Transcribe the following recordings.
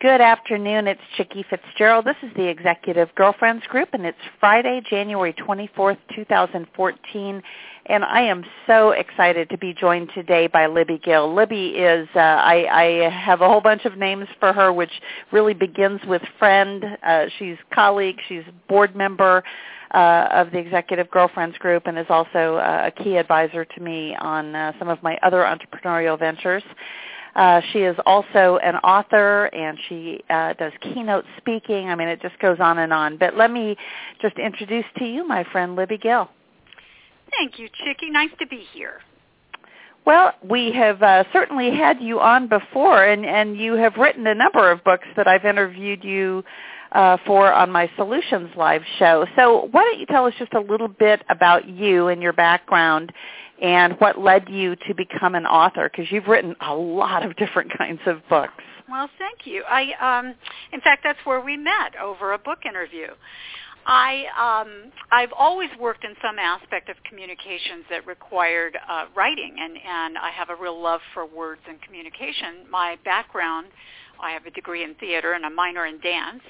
Good afternoon. It's Chicke Fitzgerald. This is the Executive Girlfriends Group, and it's Friday, January 24th, 2014. And I am so excited to be joined today by Libby Gill. Libby is, uh, I, I have a whole bunch of names for her, which really begins with friend. Uh, she's colleague. She's board member uh, of the Executive Girlfriends Group and is also uh, a key advisor to me on uh, some of my other entrepreneurial ventures. Uh, she is also an author and she uh, does keynote speaking. I mean, it just goes on and on. But let me just introduce to you my friend Libby Gill. Thank you, Chicke. Nice to be here. Well, we have uh, certainly had you on before, and, and you have written a number of books that I've interviewed you uh, for on my Solutions Live show. So why don't you tell us just a little bit about you and your background and what led you to become an author because you've written a lot of different kinds of books. Well, thank you. I um in fact that's where we met over a book interview. I um I've always worked in some aspect of communications that required uh writing and and I have a real love for words and communication. My background I have a degree in theater and a minor in dance.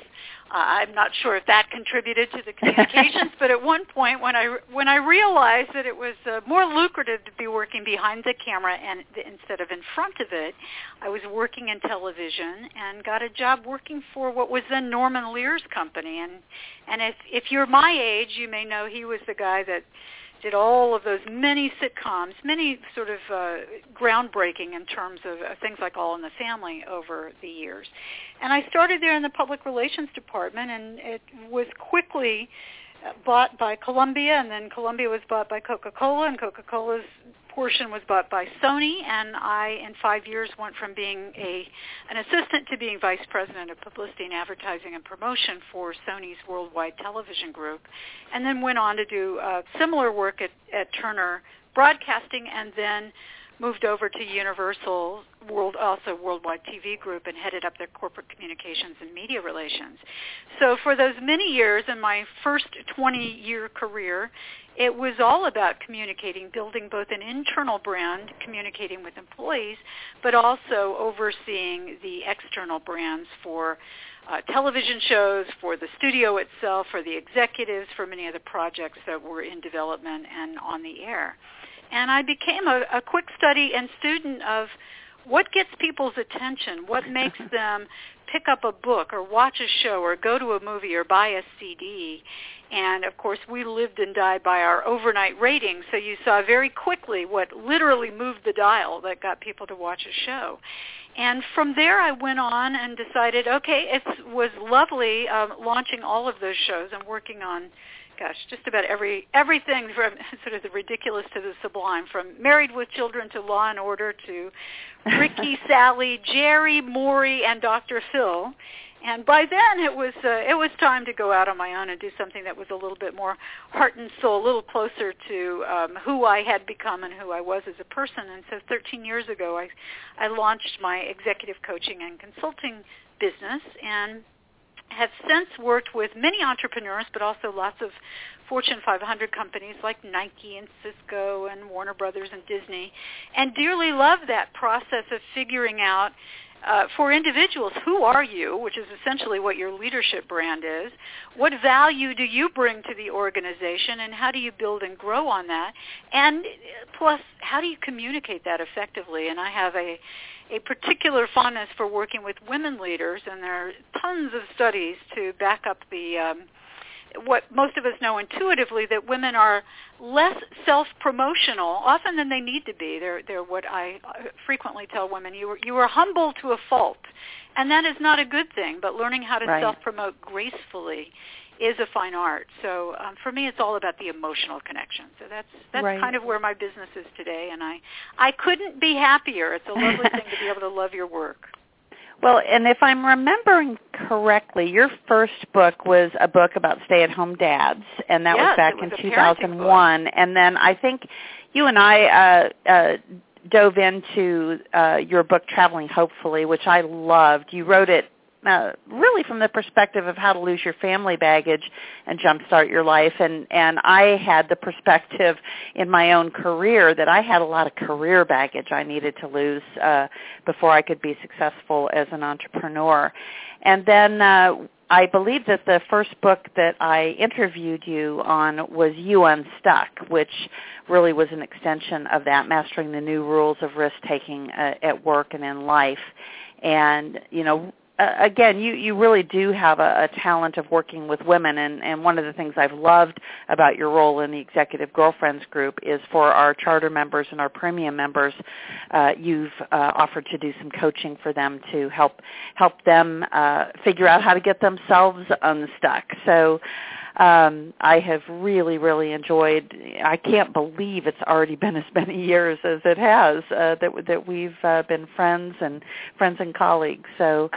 Uh, I'm not sure if that contributed to the communications, but at one point when I when I realized that it was uh, more lucrative to be working behind the camera and instead of in front of it, I was working in television and got a job working for what was then Norman Lear's company. And and if if you're my age, you may know he was the guy that did all of those many sitcoms, many sort of uh, groundbreaking in terms of uh, things like All in the Family over the years. And I started there in the public relations department, and it was quickly uh, bought by Columbia, and then Columbia was bought by Coca-Cola, and Coca-Cola's portion was bought by Sony, and I, in five years, went from being a an assistant to being vice president of publicity and advertising and promotion for Sony's worldwide television group, and then went on to do uh, similar work at, at Turner Broadcasting, and then moved over to Universal World, also Worldwide TV Group, and headed up their corporate communications and media relations. So for those many years in my first 20-year career, it was all about communicating, building both an internal brand, communicating with employees, but also overseeing the external brands for uh, television shows, for the studio itself, for the executives, for many of the projects that were in development and on the air. And I became a, a quick study and student of what gets people's attention, what makes them pick up a book or watch a show or go to a movie or buy a CD. And of course, we lived and died by our overnight ratings, so you saw very quickly what literally moved the dial that got people to watch a show. And from there, I went on and decided, okay, it was lovely um, launching all of those shows and working on gosh, just about every everything from sort of the ridiculous to the sublime, from Married with Children to Law and Order to Ricky, Sally, Jerry, Maury, and Dr. Phil. And by then it was uh, it was time to go out on my own and do something that was a little bit more heart and soul, a little closer to um, who I had become and who I was as a person. And so 13 years ago, I I launched my executive coaching and consulting business and have since worked with many entrepreneurs, but also lots of Fortune 500 companies like Nike and Cisco and Warner Brothers and Disney, and dearly love that process of figuring out uh, for individuals, who are you, which is essentially what your leadership brand is, what value do you bring to the organization, and how do you build and grow on that, and plus, how do you communicate that effectively? And I have a a particular fondness for working with women leaders, and there are tons of studies to back up the um, what most of us know intuitively that women are less self-promotional often than they need to be. They're they're what I frequently tell women: you are, you are humble to a fault, and that is not a good thing. But learning how to right. self-promote gracefully is a fine art. So um, for me, it's all about the emotional connection. So that's that's right. kind of where my business is today, and I I couldn't be happier. It's a lovely thing to be able to love your work. Well, and if I'm remembering correctly, your first book was a book about stay-at-home dads, and that yes, was back was in 2001. Book. And then I think you and I uh, uh, dove into uh, your book, Traveling Hopefully, which I loved. You wrote it uh, really from the perspective of how to lose your family baggage and jumpstart your life. And and I had the perspective in my own career that I had a lot of career baggage I needed to lose uh, before I could be successful as an entrepreneur. And then uh, I believe that the first book that I interviewed you on was You Unstuck, which really was an extension of that, mastering the new rules of risk taking uh, at work and in life. And you know, uh, again, you, you really do have a, a talent of working with women, and, and one of the things I've loved about your role in the Executive Girlfriends Group is for our charter members and our premium members, uh, you've uh, offered to do some coaching for them to help help them uh, figure out how to get themselves unstuck. So um, I have really, really enjoyed. I can't believe it's already been as many years as it has uh, that that we've uh, been friends and friends and colleagues. So,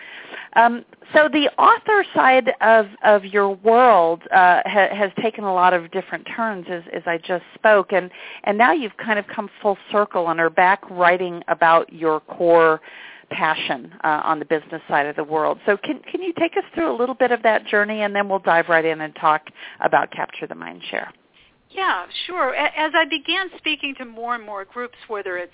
um, so the author side of of your world uh, ha- has taken a lot of different turns, as as I just spoke, and and now you've kind of come full circle and are back writing about your core passion uh, on the business side of the world. So can can you take us through a little bit of that journey, and then we'll dive right in and talk about capture the mind share. Yeah, sure. As I began speaking to more and more groups, whether it's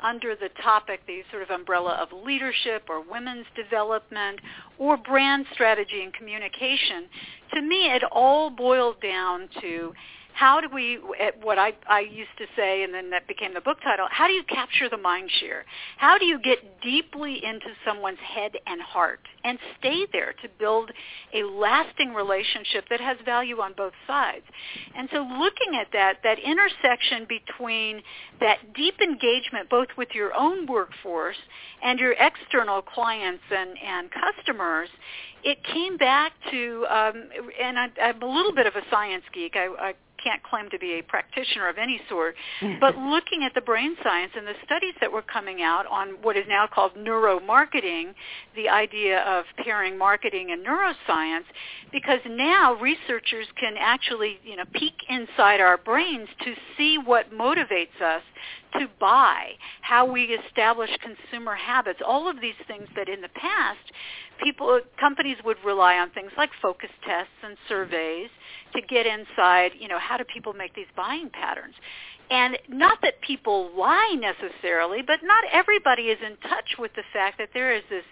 under the topic, the sort of umbrella of leadership or women's development or brand strategy and communication, to me it all boiled down to how do we, what I, I used to say, and then that became the book title, how do you capture the mind share? How do you get deeply into someone's head and heart and stay there to build a lasting relationship that has value on both sides? And so looking at that, that intersection between that deep engagement both with your own workforce and your external clients and, and customers it came back to, um, and I, I'm a little bit of a science geek. I, I can't claim to be a practitioner of any sort, mm. but looking at the brain science and the studies that were coming out on what is now called neuromarketing, the idea of pairing marketing and neuroscience, because now researchers can actually, you know, peek inside our brains to see what motivates us to buy, how we establish consumer habits, all of these things that in the past people companies would rely on things like focus tests and surveys to get inside, you know, how do people make these buying patterns? And not that people lie necessarily, but not everybody is in touch with the fact that there is this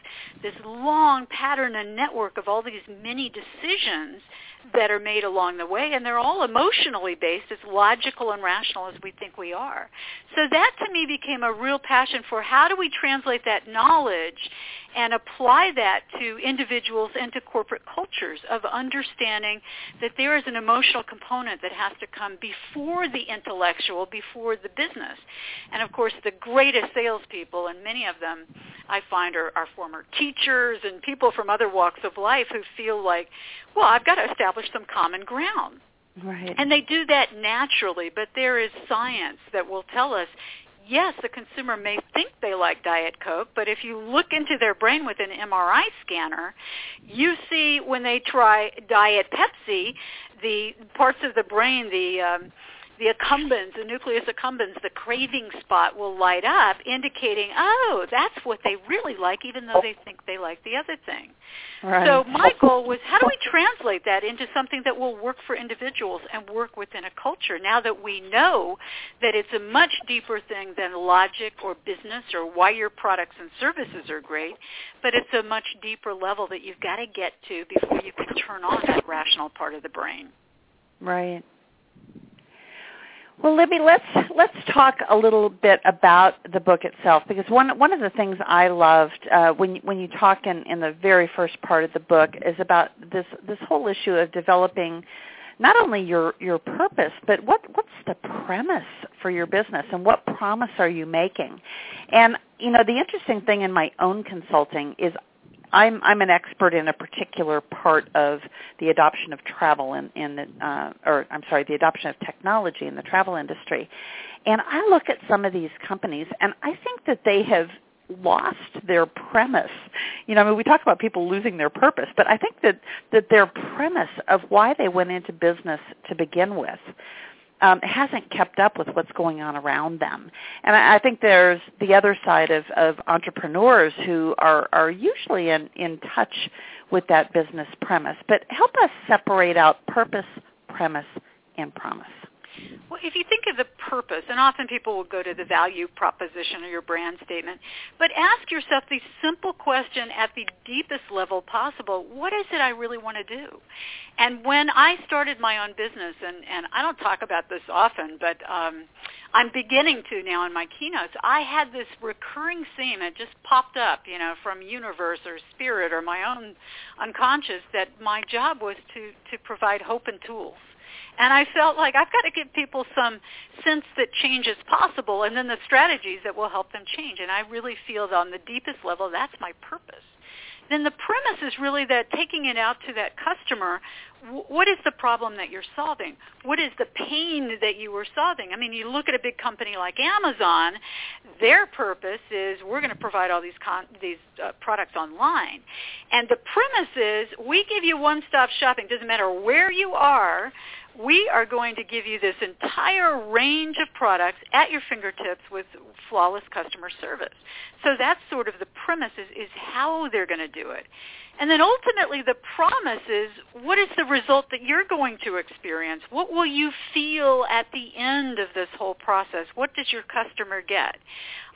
this long pattern and network of all these many decisions that are made along the way, and they're all emotionally based, as logical and rational as we think we are. So that to me became a real passion for how do we translate that knowledge and apply that to individuals and to corporate cultures of understanding that there is an emotional component that has to come before the intellectual, before the business. And of course, the greatest salespeople, and many of them I find are, are former teachers and people from other walks of life who feel like, well, I've got to establish some common ground. Right. And they do that naturally, but there is science that will tell us yes, the consumer may think they like Diet Coke, but if you look into their brain with an MRI scanner, you see when they try Diet Pepsi, the parts of the brain, the um, the accumbens, the nucleus accumbens, the craving spot will light up, indicating, oh, that's what they really like, even though they think they like the other thing. Right. So my goal was, how do we translate that into something that will work for individuals and work within a culture? Now that we know that it's a much deeper thing than logic or business or why your products and services are great, but it's a much deeper level that you've got to get to before you can turn on that rational part of the brain. Right. Well, Libby, let's let's talk a little bit about the book itself because one one of the things I loved uh, when when you talk in in the very first part of the book is about this this whole issue of developing not only your your purpose but what what's the premise for your business and what promise are you making? And you know the interesting thing in my own consulting is I'm I'm an expert in a particular part of the adoption of travel in in the, uh, or I'm sorry, the adoption of technology in the travel industry, and I look at some of these companies and I think that they have lost their premise. You know, I mean, we talk about people losing their purpose, but I think that that their premise of why they went into business to begin with um, hasn't kept up with what's going on around them. And I, I think there's the other side of, of entrepreneurs who are, are usually in, in touch with that business premise. But help us separate out purpose, premise, and promise. Well, if you think of the purpose, and often people will go to the value proposition or your brand statement, but ask yourself the simple question at the deepest level possible, what is it I really want to do? And when I started my own business, and, and I don't talk about this often, but um, I'm beginning to now in my keynotes, I had this recurring theme. It just popped up, you know, from universe or spirit or my own unconscious that my job was to, to provide hope and tools and I felt like I've got to give people some sense that change is possible and then the strategies that will help them change. And I really feel that on the deepest level, that's my purpose. Then the premise is really that taking it out to that customer, what is the problem that you're solving? What is the pain that you were solving? I mean, you look at a big company like Amazon, their purpose is we're going to provide all these con- these uh, products online. And the premise is we give you one-stop shopping. Doesn't matter where you are, we are going to give you this entire range of products at your fingertips with flawless customer service. So that's sort of the premise is, is how they're going to do it. And then ultimately the promise is what is the result that you're going to experience? What will you feel at the end of this whole process? What does your customer get?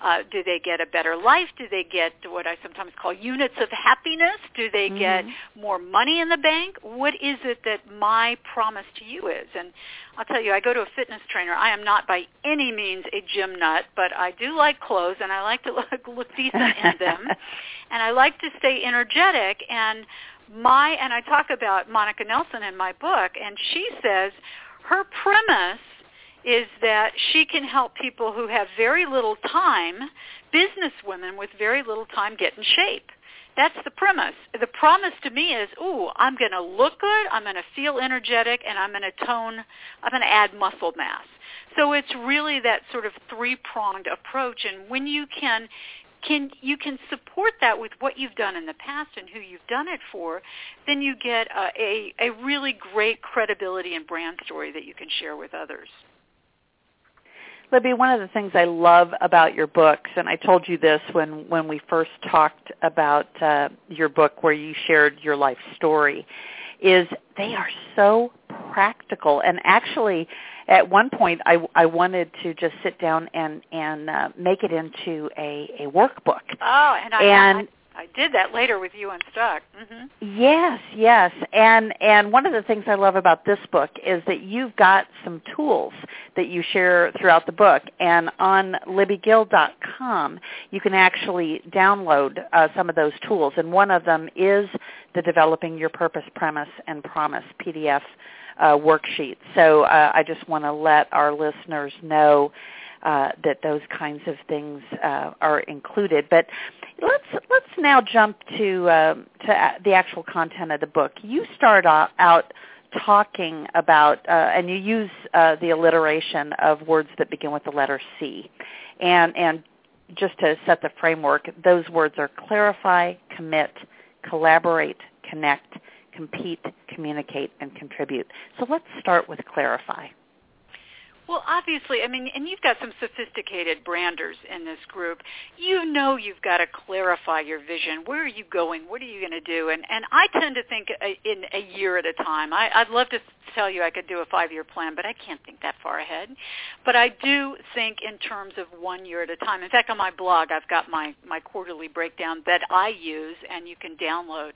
Uh, do they get a better life? Do they get what I sometimes call units of happiness? Do they mm-hmm. get more money in the bank? What is it that my promise to you is? And I'll tell you, I go to a fitness trainer. I am not by any means a gym nut, but I do like clothes and I like to look, look decent in them. and I like to stay energetic and my and I talk about Monica Nelson in my book and she says her premise is that she can help people who have very little time, business women with very little time get in shape. That's the premise. The promise to me is, ooh, I'm going to look good, I'm going to feel energetic, and I'm going to tone, I'm going to add muscle mass. So it's really that sort of three-pronged approach. And when you can can you can support that with what you've done in the past and who you've done it for, then you get a, a, a really great credibility and brand story that you can share with others. Libby, one of the things I love about your books, and I told you this when, when we first talked about uh, your book where you shared your life story, is they are so practical. And actually, at one point, I, I wanted to just sit down and, and uh, make it into a, a workbook. Oh, and I, and I did that later with You Unstuck. Mm-hmm. Yes, yes, and and one of the things I love about this book is that you've got some tools that you share throughout the book, and on libbygill.com you can actually download uh, some of those tools, and one of them is the Developing Your Purpose, Premise, and Promise PDF uh, worksheet. So uh, I just want to let our listeners know uh, that those kinds of things uh, are included. But let's let's now jump to uh, to the actual content of the book. You start out talking about, uh, and you use uh, the alliteration of words that begin with the letter C, and and just to set the framework, those words are clarify, commit, collaborate, connect, compete, communicate, and contribute. So let's start with clarify. Well, obviously, I mean, and you've got some sophisticated branders in this group. You know you've got to clarify your vision. Where are you going? What are you going to do? And and I tend to think uh, in a year at a time. I, I'd love to tell you I could do a five-year plan, but I can't think that far ahead. But I do think in terms of one year at a time. In fact, on my blog, I've got my my quarterly breakdown that I use, and you can download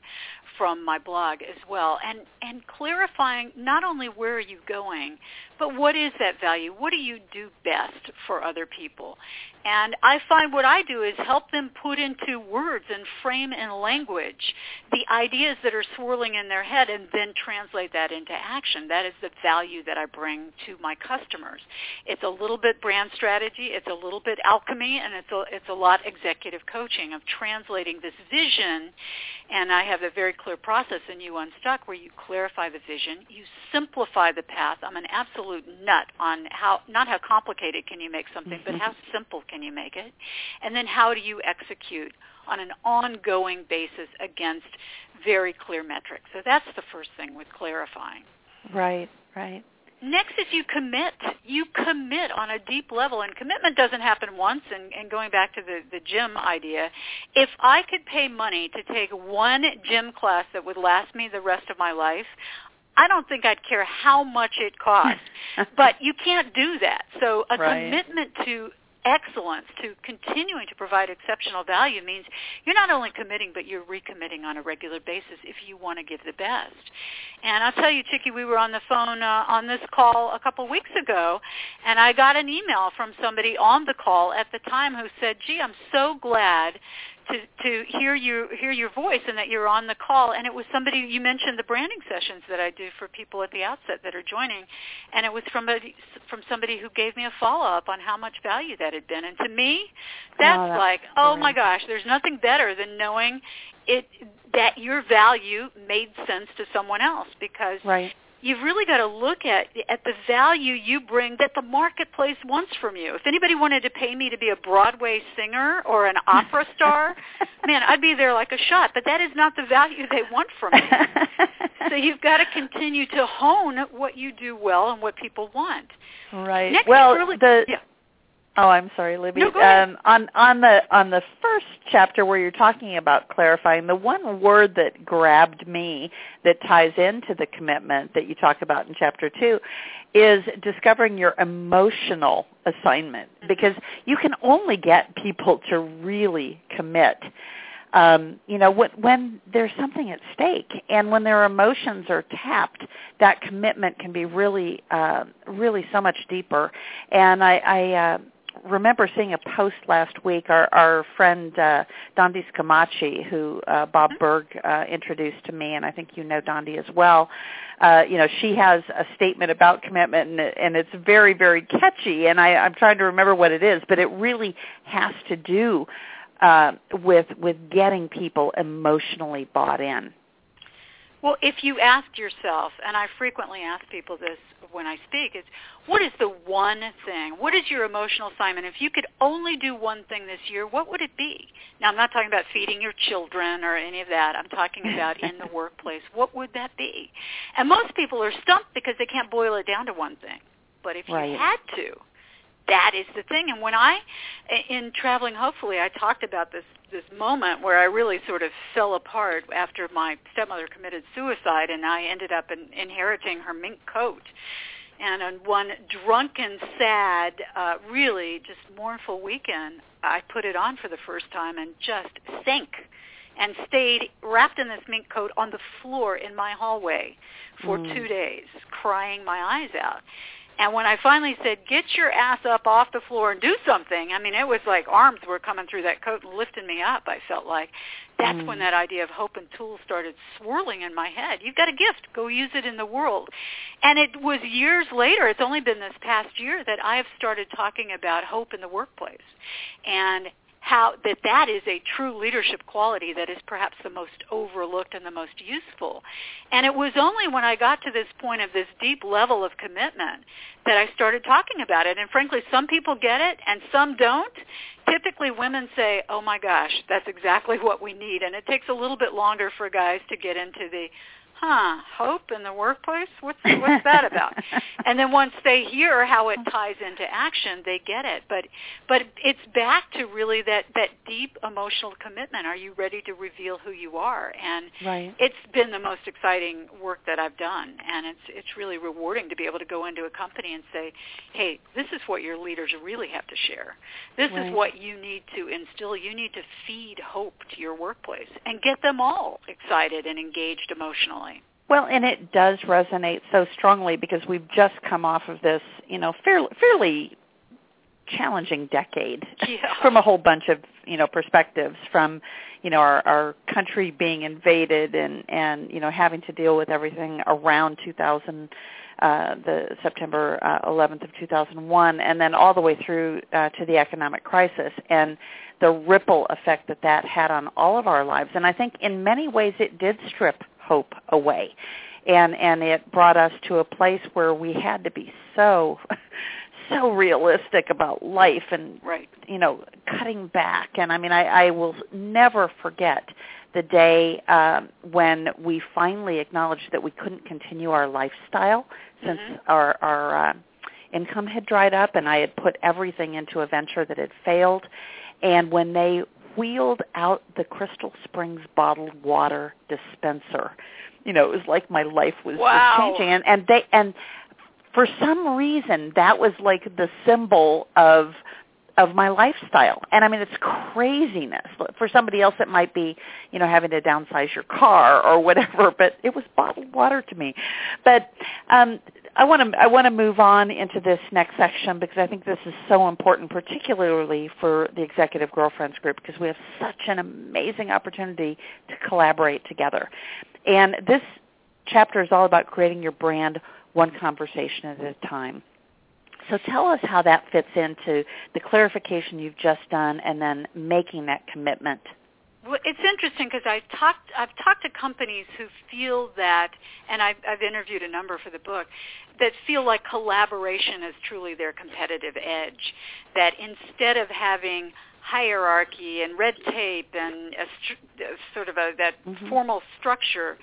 from my blog as well. And and clarifying not only where are you going, but what is that value? What do you do best for other people? And I find what I do is help them put into words and frame in language the ideas that are swirling in their head and then translate that into action. That is the value that I bring to my customers. It's a little bit brand strategy, it's a little bit alchemy, and it's a, it's a lot executive coaching of translating this vision. And I have a very clear process in You Unstuck where you clarify the vision, you simplify the path. I'm an absolute absolute nut on how not how complicated can you make something, but how mm-hmm. simple can you make it, and then how do you execute on an ongoing basis against very clear metrics. So that's the first thing with clarifying. Right, right. next is you commit. You commit on a deep level, and commitment doesn't happen once. And, and going back to the, the gym idea, if I could pay money to take one gym class that would last me the rest of my life, I don't think I'd care how much it costs. but you can't do that. So a right. commitment to excellence to continuing to provide exceptional value means you're not only committing but you're recommitting on a regular basis if you want to give the best. And I'll tell you, Chicke, we were on the phone uh, on this call a couple weeks ago, and I got an email from somebody on the call at the time who said, "Gee, I'm so glad to to hear you hear your voice and that you're on the call. And it was somebody you mentioned the branding sessions that I do for people at the outset that are joining. And it was from a, from somebody who gave me a follow up on how much value that had been. And to me that's, oh, that's like great. oh my gosh there's nothing better than knowing it that your value made sense to someone else because right you've really got to look at at the value you bring that the marketplace wants from you. If anybody wanted to pay me to be a Broadway singer or an opera star, man, I'd be there like a shot. But that is not the value they want from me. so you've got to continue to hone what you do well and what people want. Right. Next well, really, the yeah. Oh, I'm sorry, Libby. No. Um, on on the on the first chapter where you're talking about clarifying, the one word that grabbed me that ties into the commitment that you talk about in chapter two is discovering your emotional assignment Mm-hmm. because you can only get people to really commit um, you know, when, when there's something at stake and when their emotions are tapped, that commitment can be really, uh, really so much deeper. And I, I uh, remember seeing a post last week. Our, our friend uh, Dondi Scumaci, who uh, Bob Burg uh, introduced to me, and I think you know Dondi as well. Uh, you know, she has a statement about commitment, and, it, and it's very, very catchy. And I, I'm trying to remember what it is, but it really has to do uh, with with getting people emotionally bought in. Well, if you ask yourself, and I frequently ask people this when I speak, is what is the one thing? What is your emotional assignment? If you could only do one thing this year, what would it be? Now, I'm not talking about feeding your children or any of that. I'm talking about in the workplace. What would that be? And most people are stumped because they can't boil it down to one thing. But if Right. you had to, that is the thing. And when I, in traveling, hopefully, I talked about this this moment where I really sort of fell apart after my stepmother committed suicide, and I ended up in, inheriting her mink coat. And on one drunken, sad, uh, really just mournful weekend, I put it on for the first time and just sank and stayed wrapped in this mink coat on the floor in my hallway for Mm. two days, crying my eyes out. And when I finally said, "Get your ass up off the floor and do something," I mean, it was like arms were coming through that coat and lifting me up. I felt like that's Mm. when that idea of hope and tools started swirling in my head. You've got a gift; go use it in the world. And it was years later. It's only been this past year that I have started talking about hope in the workplace, and how that that is a true leadership quality that is perhaps the most overlooked and the most useful. And it was only when I got to this point of this deep level of commitment that I started talking about it. And frankly, some people get it and some don't. Typically women say, "Oh my gosh, that's exactly what we need." And it takes a little bit longer for guys to get into the huh, hope in the workplace? What's what's that about? and then once they hear how it ties into action, they get it. But but it's back to really that that deep emotional commitment. Are you ready to reveal who you are? And Right. it's been the most exciting work that I've done, and it's it's really rewarding to be able to go into a company and say, "Hey, this is what your leaders really have to share. This Right. is what you need to instill. You need to feed hope to your workplace and get them all excited and engaged emotionally." Well, and it does resonate so strongly because we've just come off of this, you know, fairly, fairly challenging decade Yeah. from a whole bunch of, you know, perspectives from, you know, our, our country being invaded and, and, you know, having to deal with everything around 2000, uh, the September uh, 11th of 2001, and then all the way through uh, to the economic crisis and the ripple effect that that had on all of our lives. And I think in many ways it did strip hope away. And and it brought us to a place where we had to be so so realistic about life and Right. you know cutting back and I mean I I will never forget the day um, when we finally acknowledged that we couldn't continue our lifestyle since Mhm. our our uh, income had dried up and I had put everything into a venture that had failed. And when they wheeled out the Crystal Springs bottled water dispenser, you know, it was like my life was Wow. changing. And, and they and for some reason that was like the symbol of of my lifestyle. And I mean it's craziness. For somebody else it might be, you know, having to downsize your car or whatever, but it was bottled water to me. But um I want to I want to move on into this next section because I think this is so important particularly for the executive girlfriends group because we have such an amazing opportunity to collaborate together. And this chapter is all about creating your brand one conversation at a time. So tell us how that fits into the clarification you've just done and then making that commitment. Well, it's interesting because I've talked. I've talked to companies who feel that, and I've, I've interviewed a number for the book, that feel like collaboration is truly their competitive edge. That instead of having hierarchy and red tape and a str- sort of a that Mhm. formal structure,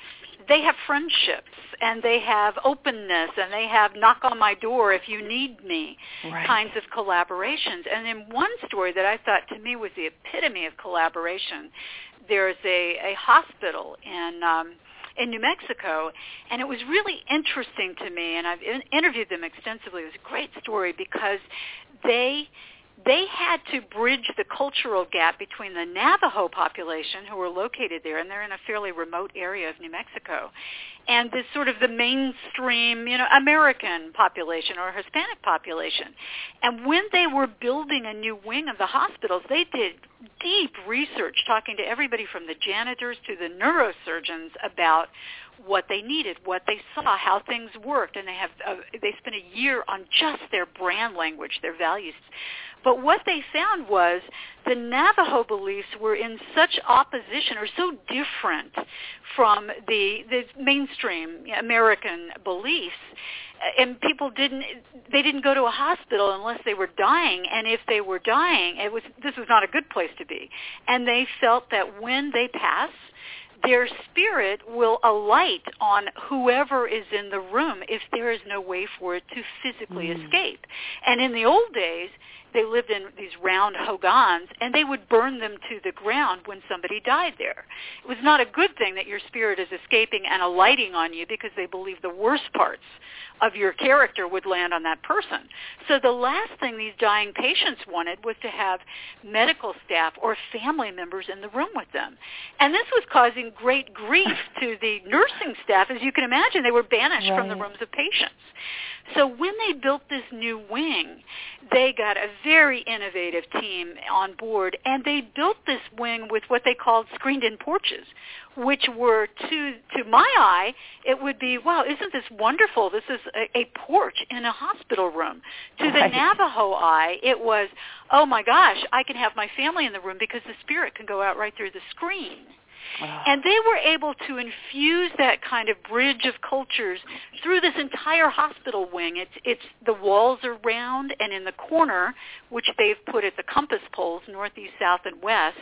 they have friendships and they have openness and they have knock on my door if you need me Right. kinds of collaborations. And in one story that I thought to me was the epitome of collaboration, there's a, a hospital in um, in New Mexico, and it was really interesting to me. And I've in- interviewed them extensively. It was a great story because they they had to bridge the cultural gap between the Navajo population who were located there, and they're in a fairly remote area of New Mexico, and this sort of the mainstream, you know, American population or Hispanic population. And when they were building a new wing of the hospitals, they did deep research talking to everybody from the janitors to the neurosurgeons about what they needed, what they saw, how things worked, and they have uh, they spent a year on just their brand language, their values. But what they found was the Navajo beliefs were in such opposition or so different from the the mainstream American beliefs and people didn't they didn't go to a hospital unless they were dying and if they were dying it was this was not a good place to be and they felt that when they pass their spirit will alight on whoever is in the room if there is no way for it to physically Mm. escape. And in the old days, they lived in these round hogans, and they would burn them to the ground when somebody died there. It was not a good thing that your spirit is escaping and alighting on you because they believe the worst parts of your character would land on that person. So the last thing these dying patients wanted was to have medical staff or family members in the room with them. And this was causing great grief to the nursing staff. As you can imagine, they were banished from the rooms of patients. So when they built this new wing, they got a very innovative team on board, and they built this wing with what they called screened-in porches, which were to to my eye, it would be, wow, isn't this wonderful? This is a, a porch in a hospital room. To the Right. Navajo eye, it was, oh my gosh, I can have my family in the room because the spirit can go out right through the screen. And they were able to infuse that kind of bridge of cultures through this entire hospital wing. It's it's the walls are round and in the corner, which they've put at the compass poles, northeast, south, and west,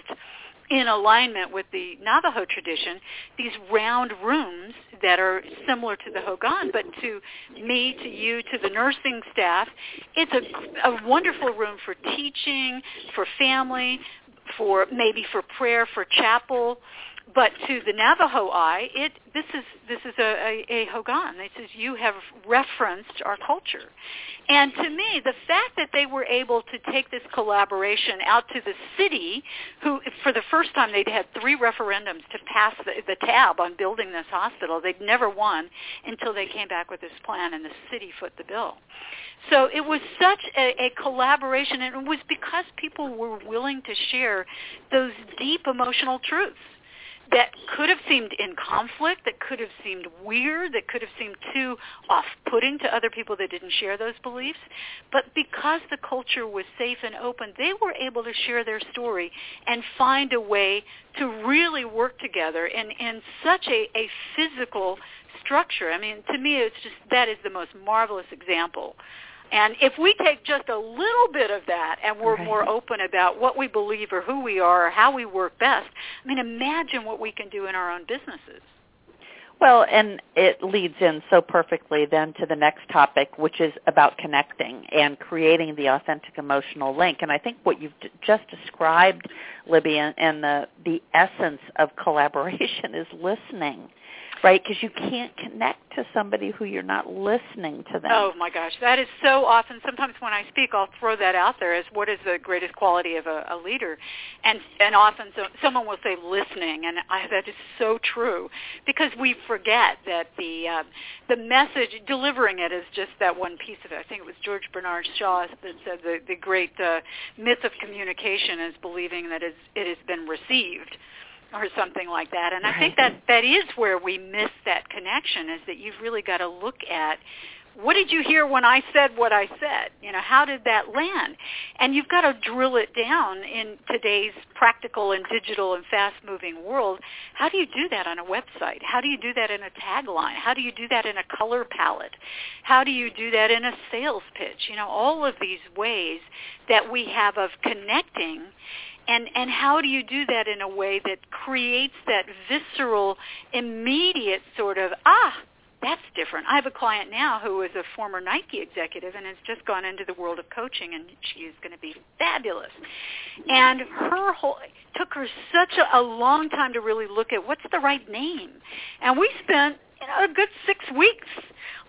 in alignment with the Navajo tradition, these round rooms that are similar to the Hogan, but to me, to you, to the nursing staff, it's a, a wonderful room for teaching, for family, for maybe for prayer, for chapel. But to the Navajo eye, it this is this is a, a, a Hogan. This is you have referenced our culture, and to me, the fact that they were able to take this collaboration out to the city, who for the first time they'd had three referendums to pass the, the tab on building this hospital. They'd never won until they came back with this plan, and the city foot the bill. So it was such a, a collaboration, and it was because people were willing to share those deep emotional truths that could have seemed in conflict, that could have seemed weird, that could have seemed too off-putting to other people that didn't share those beliefs. But because the culture was safe and open, they were able to share their story and find a way to really work together in, in such a, a physical structure. I mean, to me, it's just that is the most marvelous example And if we take just a little bit of that and we're Right. more open about what we believe or who we are or how we work best, I mean, imagine what we can do in our own businesses. Well, and it leads in so perfectly then to the next topic, which is about connecting and creating the authentic emotional link. And I think what you've d- just described, Libby, and, and the the essence of collaboration is listening, right? Because you can't connect to somebody who you're not listening to them. Oh my gosh, that is so often. Sometimes when I speak, I'll throw that out there as what is the greatest quality of a, a leader, and and often so, someone will say listening, and I, that is so true because we forget that the uh, the message delivering it is just that one piece of it. I think it was George Bernard Shaw that said the the great uh, myth of communication is believing that it has been received or something like that. And I think that that is where we miss that connection is that you've really got to look at what did you hear when I said what I said? You know, how did that land? And you've got to drill it down in today's practical and digital and fast-moving world. How do you do that on a website? How do you do that in a tagline? How do you do that in a color palette? How do you do that in a sales pitch? You know, all of these ways that we have of connecting and and how do you do that in a way that creates that visceral immediate sort of ah that's different. I have a client now who is a former Nike executive and has just gone into the world of coaching, and she is going to be fabulous. And her whole took her such a, a long time to really look at what's the right name, and we spent you know a good six weeks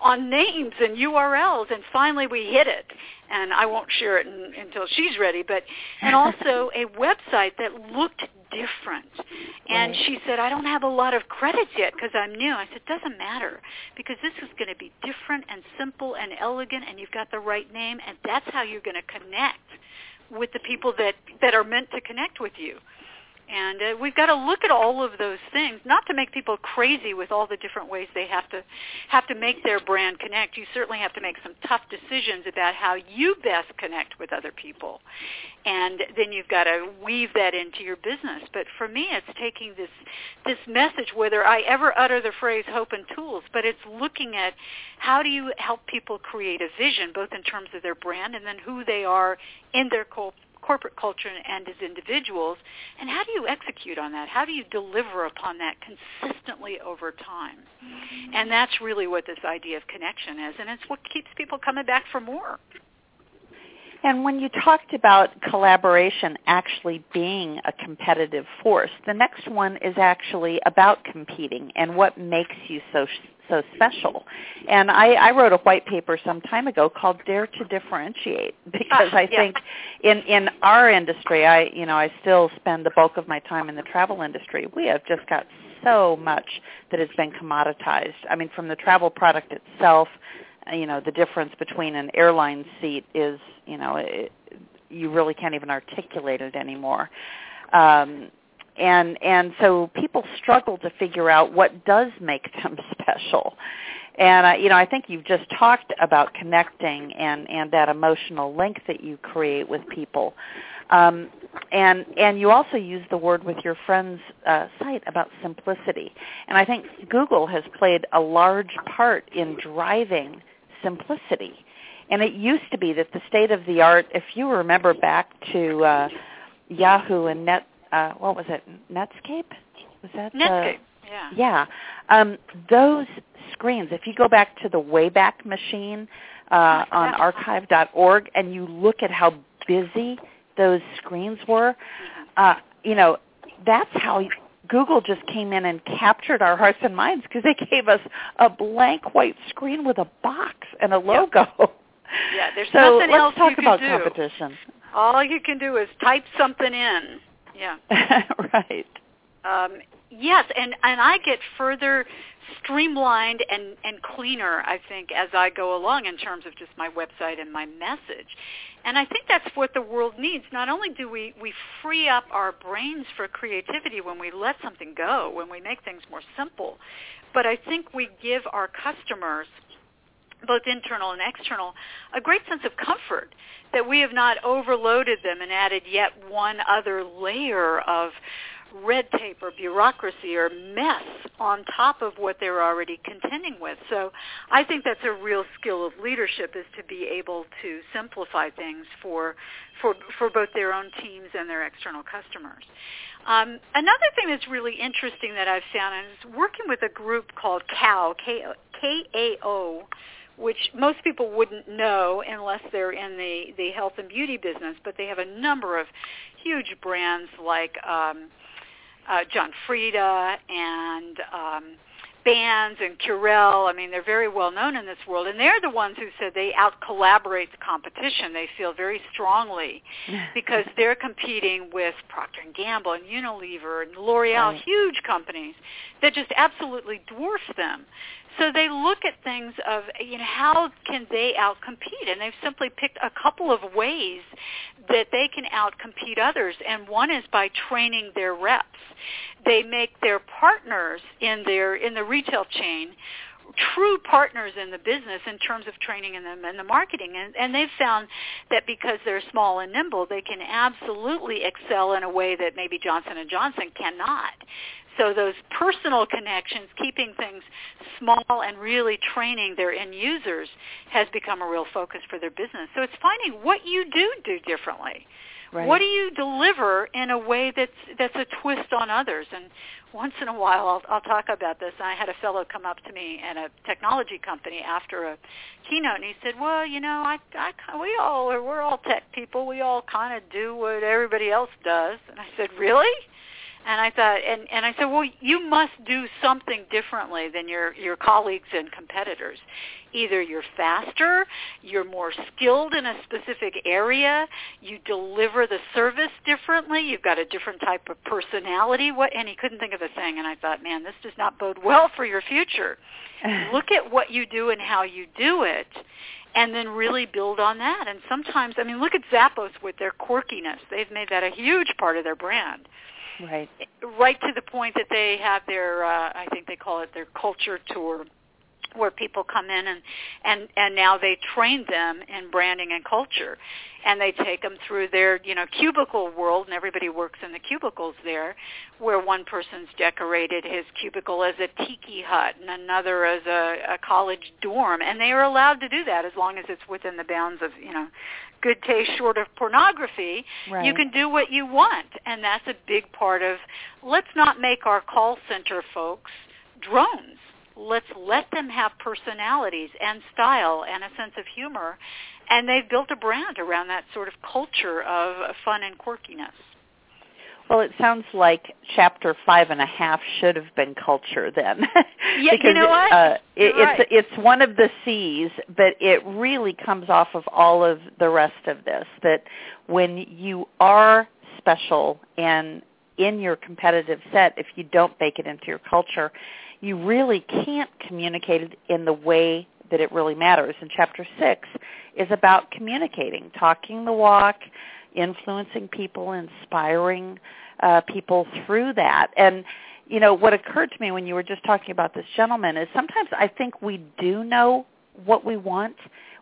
on names and URLs, and finally we hit it. And I won't share it in, until she's ready, but and also a website that looked different. And Right. she said, I don't have a lot of credits yet because I'm new. I said, doesn't matter because this is going to be different and simple and elegant and you've got the right name and that's how you're going to connect with the people that, that are meant to connect with you. And uh, we've got to look at all of those things, not to make people crazy with all the different ways they have to have to make their brand connect. You certainly have to make some tough decisions about how you best connect with other people, and then you've got to weave that into your business. But for me, it's taking this this message, whether I ever utter the phrase "hope and tools," but it's looking at how do you help people create a vision, both in terms of their brand and then who they are in their corporate culture and as individuals, and how do you execute on that? How do you deliver upon that consistently over time? And that's really what this idea of connection is, and it's what keeps people coming back for more. And when you talked about collaboration actually being a competitive force, the next one is actually about competing and what makes you so so special. And I, I wrote a white paper some time ago called Dare to Differentiate because Ah, I yeah. think in in our industry, I you know I still spend the bulk of my time in the travel industry. We have just got so much that has been commoditized. I mean, from the travel product itself you know the difference between an airline seat is you know it, you really can't even articulate it anymore um and and so people struggle to figure out what does make them special. And I, you know I think you've just talked about connecting and and that emotional link that you create with people. Um, and and you also use the word with your friend's uh, site about simplicity. And I think Google has played a large part in driving simplicity. And it used to be that the state of the art, if you remember back to uh, Yahoo and Net, uh, what was it, Netscape? Was that the- Netscape, yeah. yeah. Um, those screens, if you go back to the Wayback Machine uh, on archive.org and you look at how busy those screens were, uh, you know, that's how Google just came in and captured our hearts and minds because they gave us a blank white screen with a box and a logo. Yeah, there's so nothing let's else talk you can about do. competition. All you can do is type something in. Yeah. right. Um, yes, and and I get further streamlined and and cleaner, I think, as I go along in terms of just my website and my message. And I think that's what the world needs. Not only do we we free up our brains for creativity when we let something go, when we make things more simple, but I think we give our customers both internal and external, a great sense of comfort that we have not overloaded them and added yet one other layer of red tape or bureaucracy or mess on top of what they're already contending with. So I think that's a real skill of leadership is to be able to simplify things for for for both their own teams and their external customers. Um, another thing that's really interesting that I've found is working with a group called KAO, K-A-O, which most people wouldn't know unless they're in the, the health and beauty business, but they have a number of huge brands like um, uh, John Frieda and um, Bands and Curel. I mean, they're very well known in this world, and they're the ones who said they out collaborate the competition. They feel very strongly because they're competing with Procter and Gamble and Unilever and L'Oreal, right. huge companies that just absolutely dwarf them. So they look at things of, you know, how can they outcompete? And they've simply picked a couple of ways that they can outcompete others. And one is by training their reps. They make their partners in their in the retail chain true partners in the business in terms of training them and the marketing and, and they've found that because they're small and nimble they can absolutely excel in a way that maybe Johnson and Johnson cannot so those personal connections, keeping things small and really training their end users has become a real focus for their business. So it's finding what you do do differently. Right. What do you deliver in a way that's that's a twist on others? And once in a while, I'll, I'll talk about this. I had a fellow come up to me at a technology company after a keynote, and he said, "Well, you know, I, I we all are we're all tech people. We all kind of do what everybody else does." And I said, "Really?" And I thought, and, and I said, well, you must do something differently than your, your colleagues and competitors. Either you're faster, you're more skilled in a specific area, you deliver the service differently, you've got a different type of personality. What? And he couldn't think of a thing. And I thought, man, this does not bode well for your future. Look at what you do and how you do it, and then really build on that. And sometimes, I mean, look at Zappos with their quirkiness. They've made that a huge part of their brand. Right. Right to the point that they have their, uh, I think they call it their culture tour, where people come in and and and now they train them in branding and culture and they take them through their you know cubicle world and everybody works in the cubicles there where one person's decorated his cubicle as a tiki hut and another as a, a college dorm and they are allowed to do that as long as it's within the bounds of you know good taste short of pornography right. you can do what you want. And that's a big part of let's not make our call center folks drones. Let's let them have personalities and style and a sense of humor. And they've built a brand around that sort of culture of fun and quirkiness well, it sounds like chapter five and a half should have been culture then. yeah, because you know what? Uh, it, right. it's it's one of the C's, but it really comes off of all of the rest of this. That when you are special and in your competitive set, if you don't bake it into your culture, you really can't communicate it in the way that it really matters. And chapter six is about communicating, talking the walk, influencing people, inspiring uh, people through that. And you know what occurred to me when you were just talking about this gentleman is sometimes I think we do know what we want,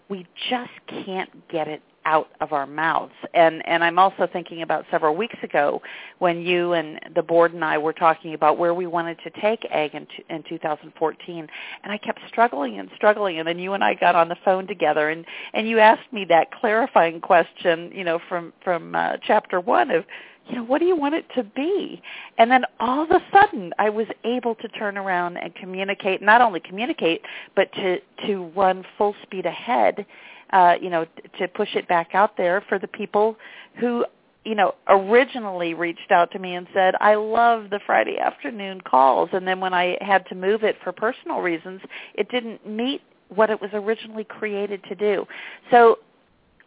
we just can't get it out of our mouths. And and I'm also thinking about several weeks ago when you and the board and I were talking about where we wanted to take egg in, in 2014 and I kept struggling and struggling and then you and I got on the phone together and and you asked me that clarifying question, you know, from from uh, chapter 1 of you know, what do you want it to be? And then all of a sudden I was able to turn around and communicate, not only communicate, but to, to run full speed ahead uh, you know, to push it back out there for the people who, you know, originally reached out to me and said, I love the Friday afternoon calls. And then when I had to move it for personal reasons, it didn't meet what it was originally created to do. So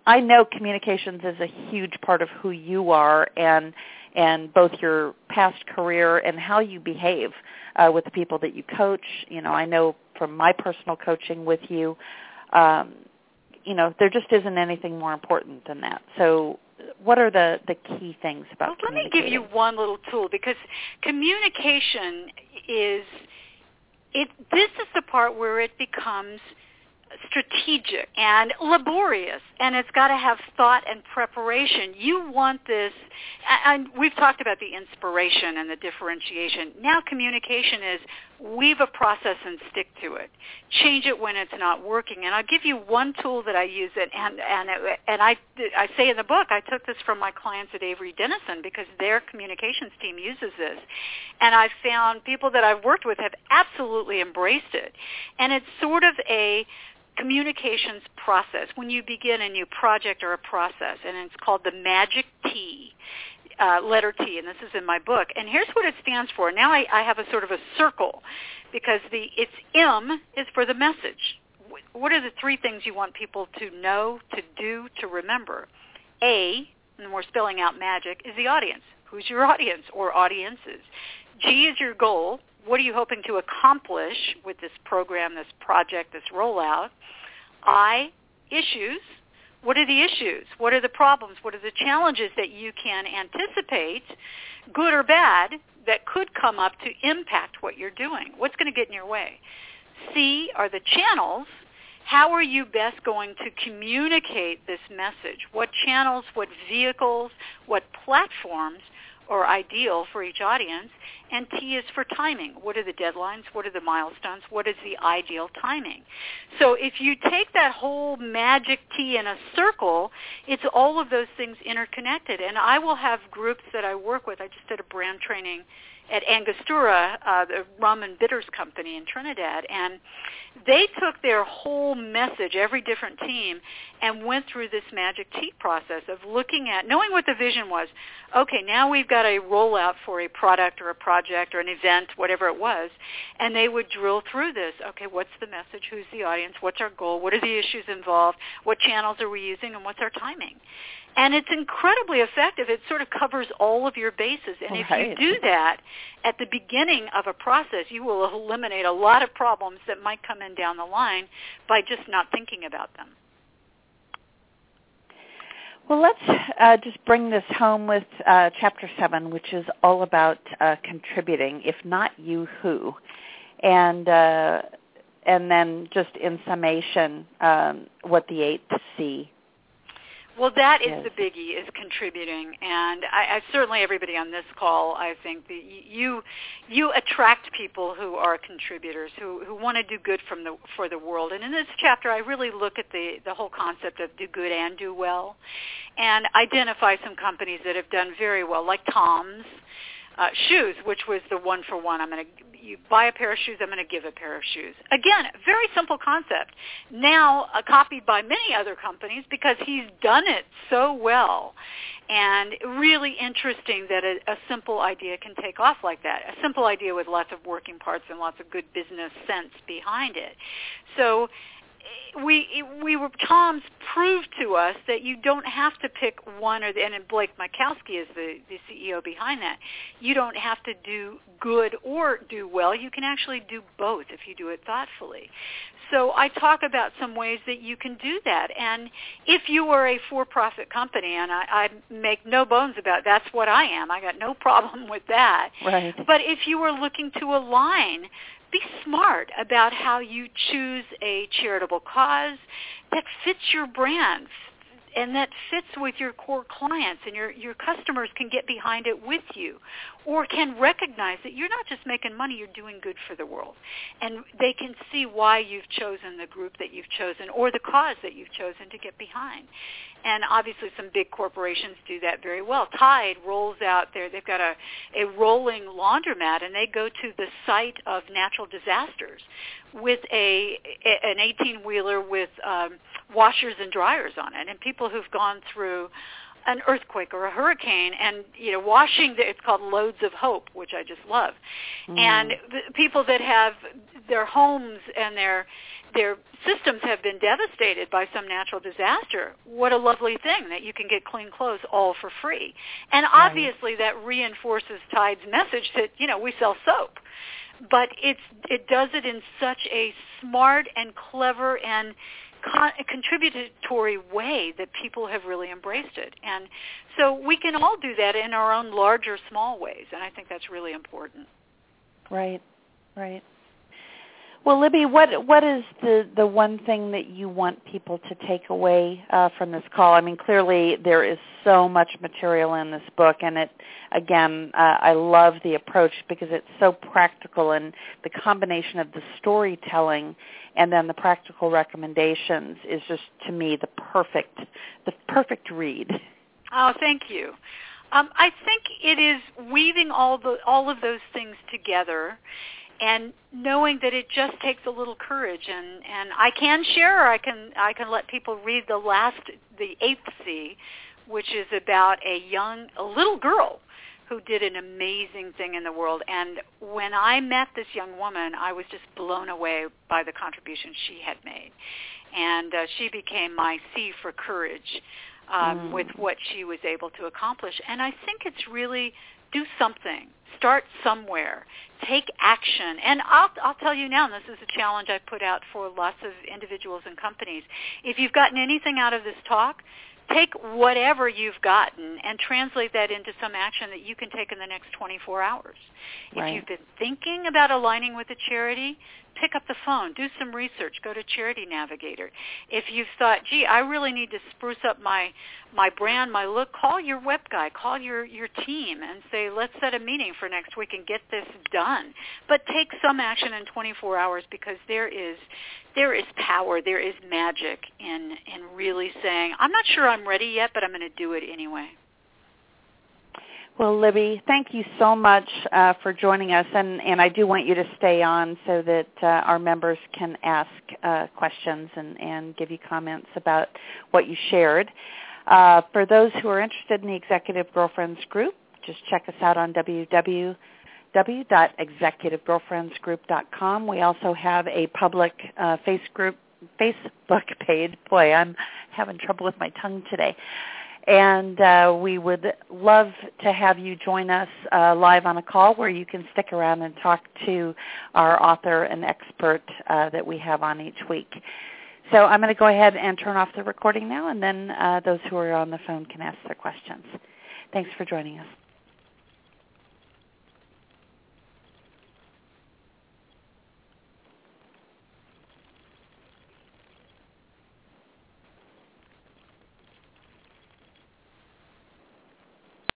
I know communications is a huge part of who you are and and both your past career and how you behave uh, with the people that you coach. You know, I know from my personal coaching with you, um, you know, there just isn't anything more important than that. So what are the, the key things about well, Let me give you one little tool because communication is it this is the part where it becomes strategic and laborious, and it's got to have thought and preparation. You want this, and we've talked about the inspiration and the differentiation. Now communication is weave a process and stick to it. Change it when it's not working. And I'll give you one tool that I use, it, and and and I I say in the book I took this from my clients at Avery Dennison because their communications team uses this, and I've found people that I've worked with have absolutely embraced it. And it's sort of a communications process when you begin a new project or a process, and it's called the magic T. Uh, letter T, and this is in my book. And here's what it stands for. Now I, I have a sort of a circle because the its M is for the message. What are the three things you want people to know, to do, to remember? A, and we're spelling out magic, is the audience. Who's your audience or audiences? G is your goal. What are you hoping to accomplish with this program, this project, this rollout? I, issues. What are the issues? What are the problems? What are the challenges that you can anticipate, good or bad, that could come up to impact what you're doing? What's going to get in your way? C are the channels. How are you best going to communicate this message? What channels, what vehicles, what platforms or ideal for each audience. And T is for timing. What are the deadlines? What are the milestones? What is the ideal timing? So if you take that whole magic T in a circle, it's all of those things interconnected. And I will have groups that I work with. I just did a brand training at Angostura, uh, the rum and bitters company in Trinidad, and they took their whole message, every different team, and went through this magic T process of looking at, knowing what the vision was. Okay, now we've got a rollout for a product or a project or an event, whatever it was, and they would drill through this. Okay, what's the message? Who's the audience? What's our goal? What are the issues involved? What channels are we using? And what's our timing? And it's incredibly effective. It sort of covers all of your bases. And right. if you do that at the beginning of a process, you will eliminate a lot of problems that might come in down the line by just not thinking about them. Well, let's uh, just bring this home with uh, Chapter 7, which is all about uh, contributing. If not you, who? And, uh, and then just in summation, um, what the eighth C well, that is yes. the biggie is contributing, and I, I certainly everybody on this call, I think that you you attract people who are contributors who who want to do good from the for the world. And in this chapter, I really look at the the whole concept of do good and do well, and identify some companies that have done very well, like Tom's. Uh, shoes, which was the one for one. I'm going to you buy a pair of shoes, I'm going to give a pair of shoes. Again, very simple concept. Now uh, copied by many other companies because he's done it so well. And really interesting that a, a simple idea can take off like that. A simple idea with lots of working parts and lots of good business sense behind it. So we we were Tom's proved to us that you don't have to pick one or the and Blake Mycoskie is the the CEO behind that. You don't have to do good or do well. You can actually do both if you do it thoughtfully. So I talk about some ways that you can do that. And if you are a for-profit company, and I, I make no bones about it, that's what I am. I got no problem with that. Right. But if you are looking to align be smart about how you choose a charitable cause that fits your brand and that fits with your core clients and your, your customers can get behind it with you or can recognize that you're not just making money, you're doing good for the world. And they can see why you've chosen the group that you've chosen or the cause that you've chosen to get behind. And obviously some big corporations do that very well. Tide rolls out there, they've got a, a rolling laundromat and they go to the site of natural disasters with a an 18 wheeler with um, washers and dryers on it, and people who've gone through an earthquake or a hurricane and you know washing the, it's called loads of hope which i just love mm. and the people that have their homes and their their systems have been devastated by some natural disaster what a lovely thing that you can get clean clothes all for free and right. obviously that reinforces tide's message that you know we sell soap but it's it does it in such a smart and clever and con- contributory way that people have really embraced it. And so we can all do that in our own larger, small ways, and I think that's really important. Right, right. Well, Libby, what what is the the one thing that you want people to take away uh, from this call? I mean, clearly there is so much material in this book, and it again, uh, I love the approach because it's so practical, and the combination of the storytelling and then the practical recommendations is just to me the perfect the perfect read. Oh, thank you. Um, I think it is weaving all the all of those things together and knowing that it just takes a little courage and and I can share or I can I can let people read the last the eighth C which is about a young a little girl who did an amazing thing in the world. And when I met this young woman I was just blown away by the contribution she had made. And uh, she became my C for courage um, mm. with what she was able to accomplish. And I think it's really do something start somewhere take action and I'll, I'll tell you now and this is a challenge i put out for lots of individuals and companies if you've gotten anything out of this talk take whatever you've gotten and translate that into some action that you can take in the next 24 hours. Right. If you've been thinking about aligning with a charity, pick up the phone, do some research, go to Charity Navigator. If you've thought, gee, I really need to spruce up my my brand, my look, call your web guy, call your your team and say, let's set a meeting for next week and get this done. But take some action in 24 hours because there is there is power, there is magic in in really saying, I'm not sure I'm ready yet, but I'm going to do it anyway. Well, Libby, thank you so much uh, for joining us, and, and I do want you to stay on so that uh, our members can ask uh, questions and, and give you comments about what you shared. Uh, for those who are interested in the Executive Girlfriends Group, just check us out on www.executivegirlfriendsgroup.com. We also have a public uh, face group, Facebook page. Boy, I'm having trouble with my tongue today and uh, we would love to have you join us uh, live on a call where you can stick around and talk to our author and expert uh, that we have on each week. So I'm going to go ahead and turn off the recording now, and then uh, those who are on the phone can ask their questions. Thanks for joining us.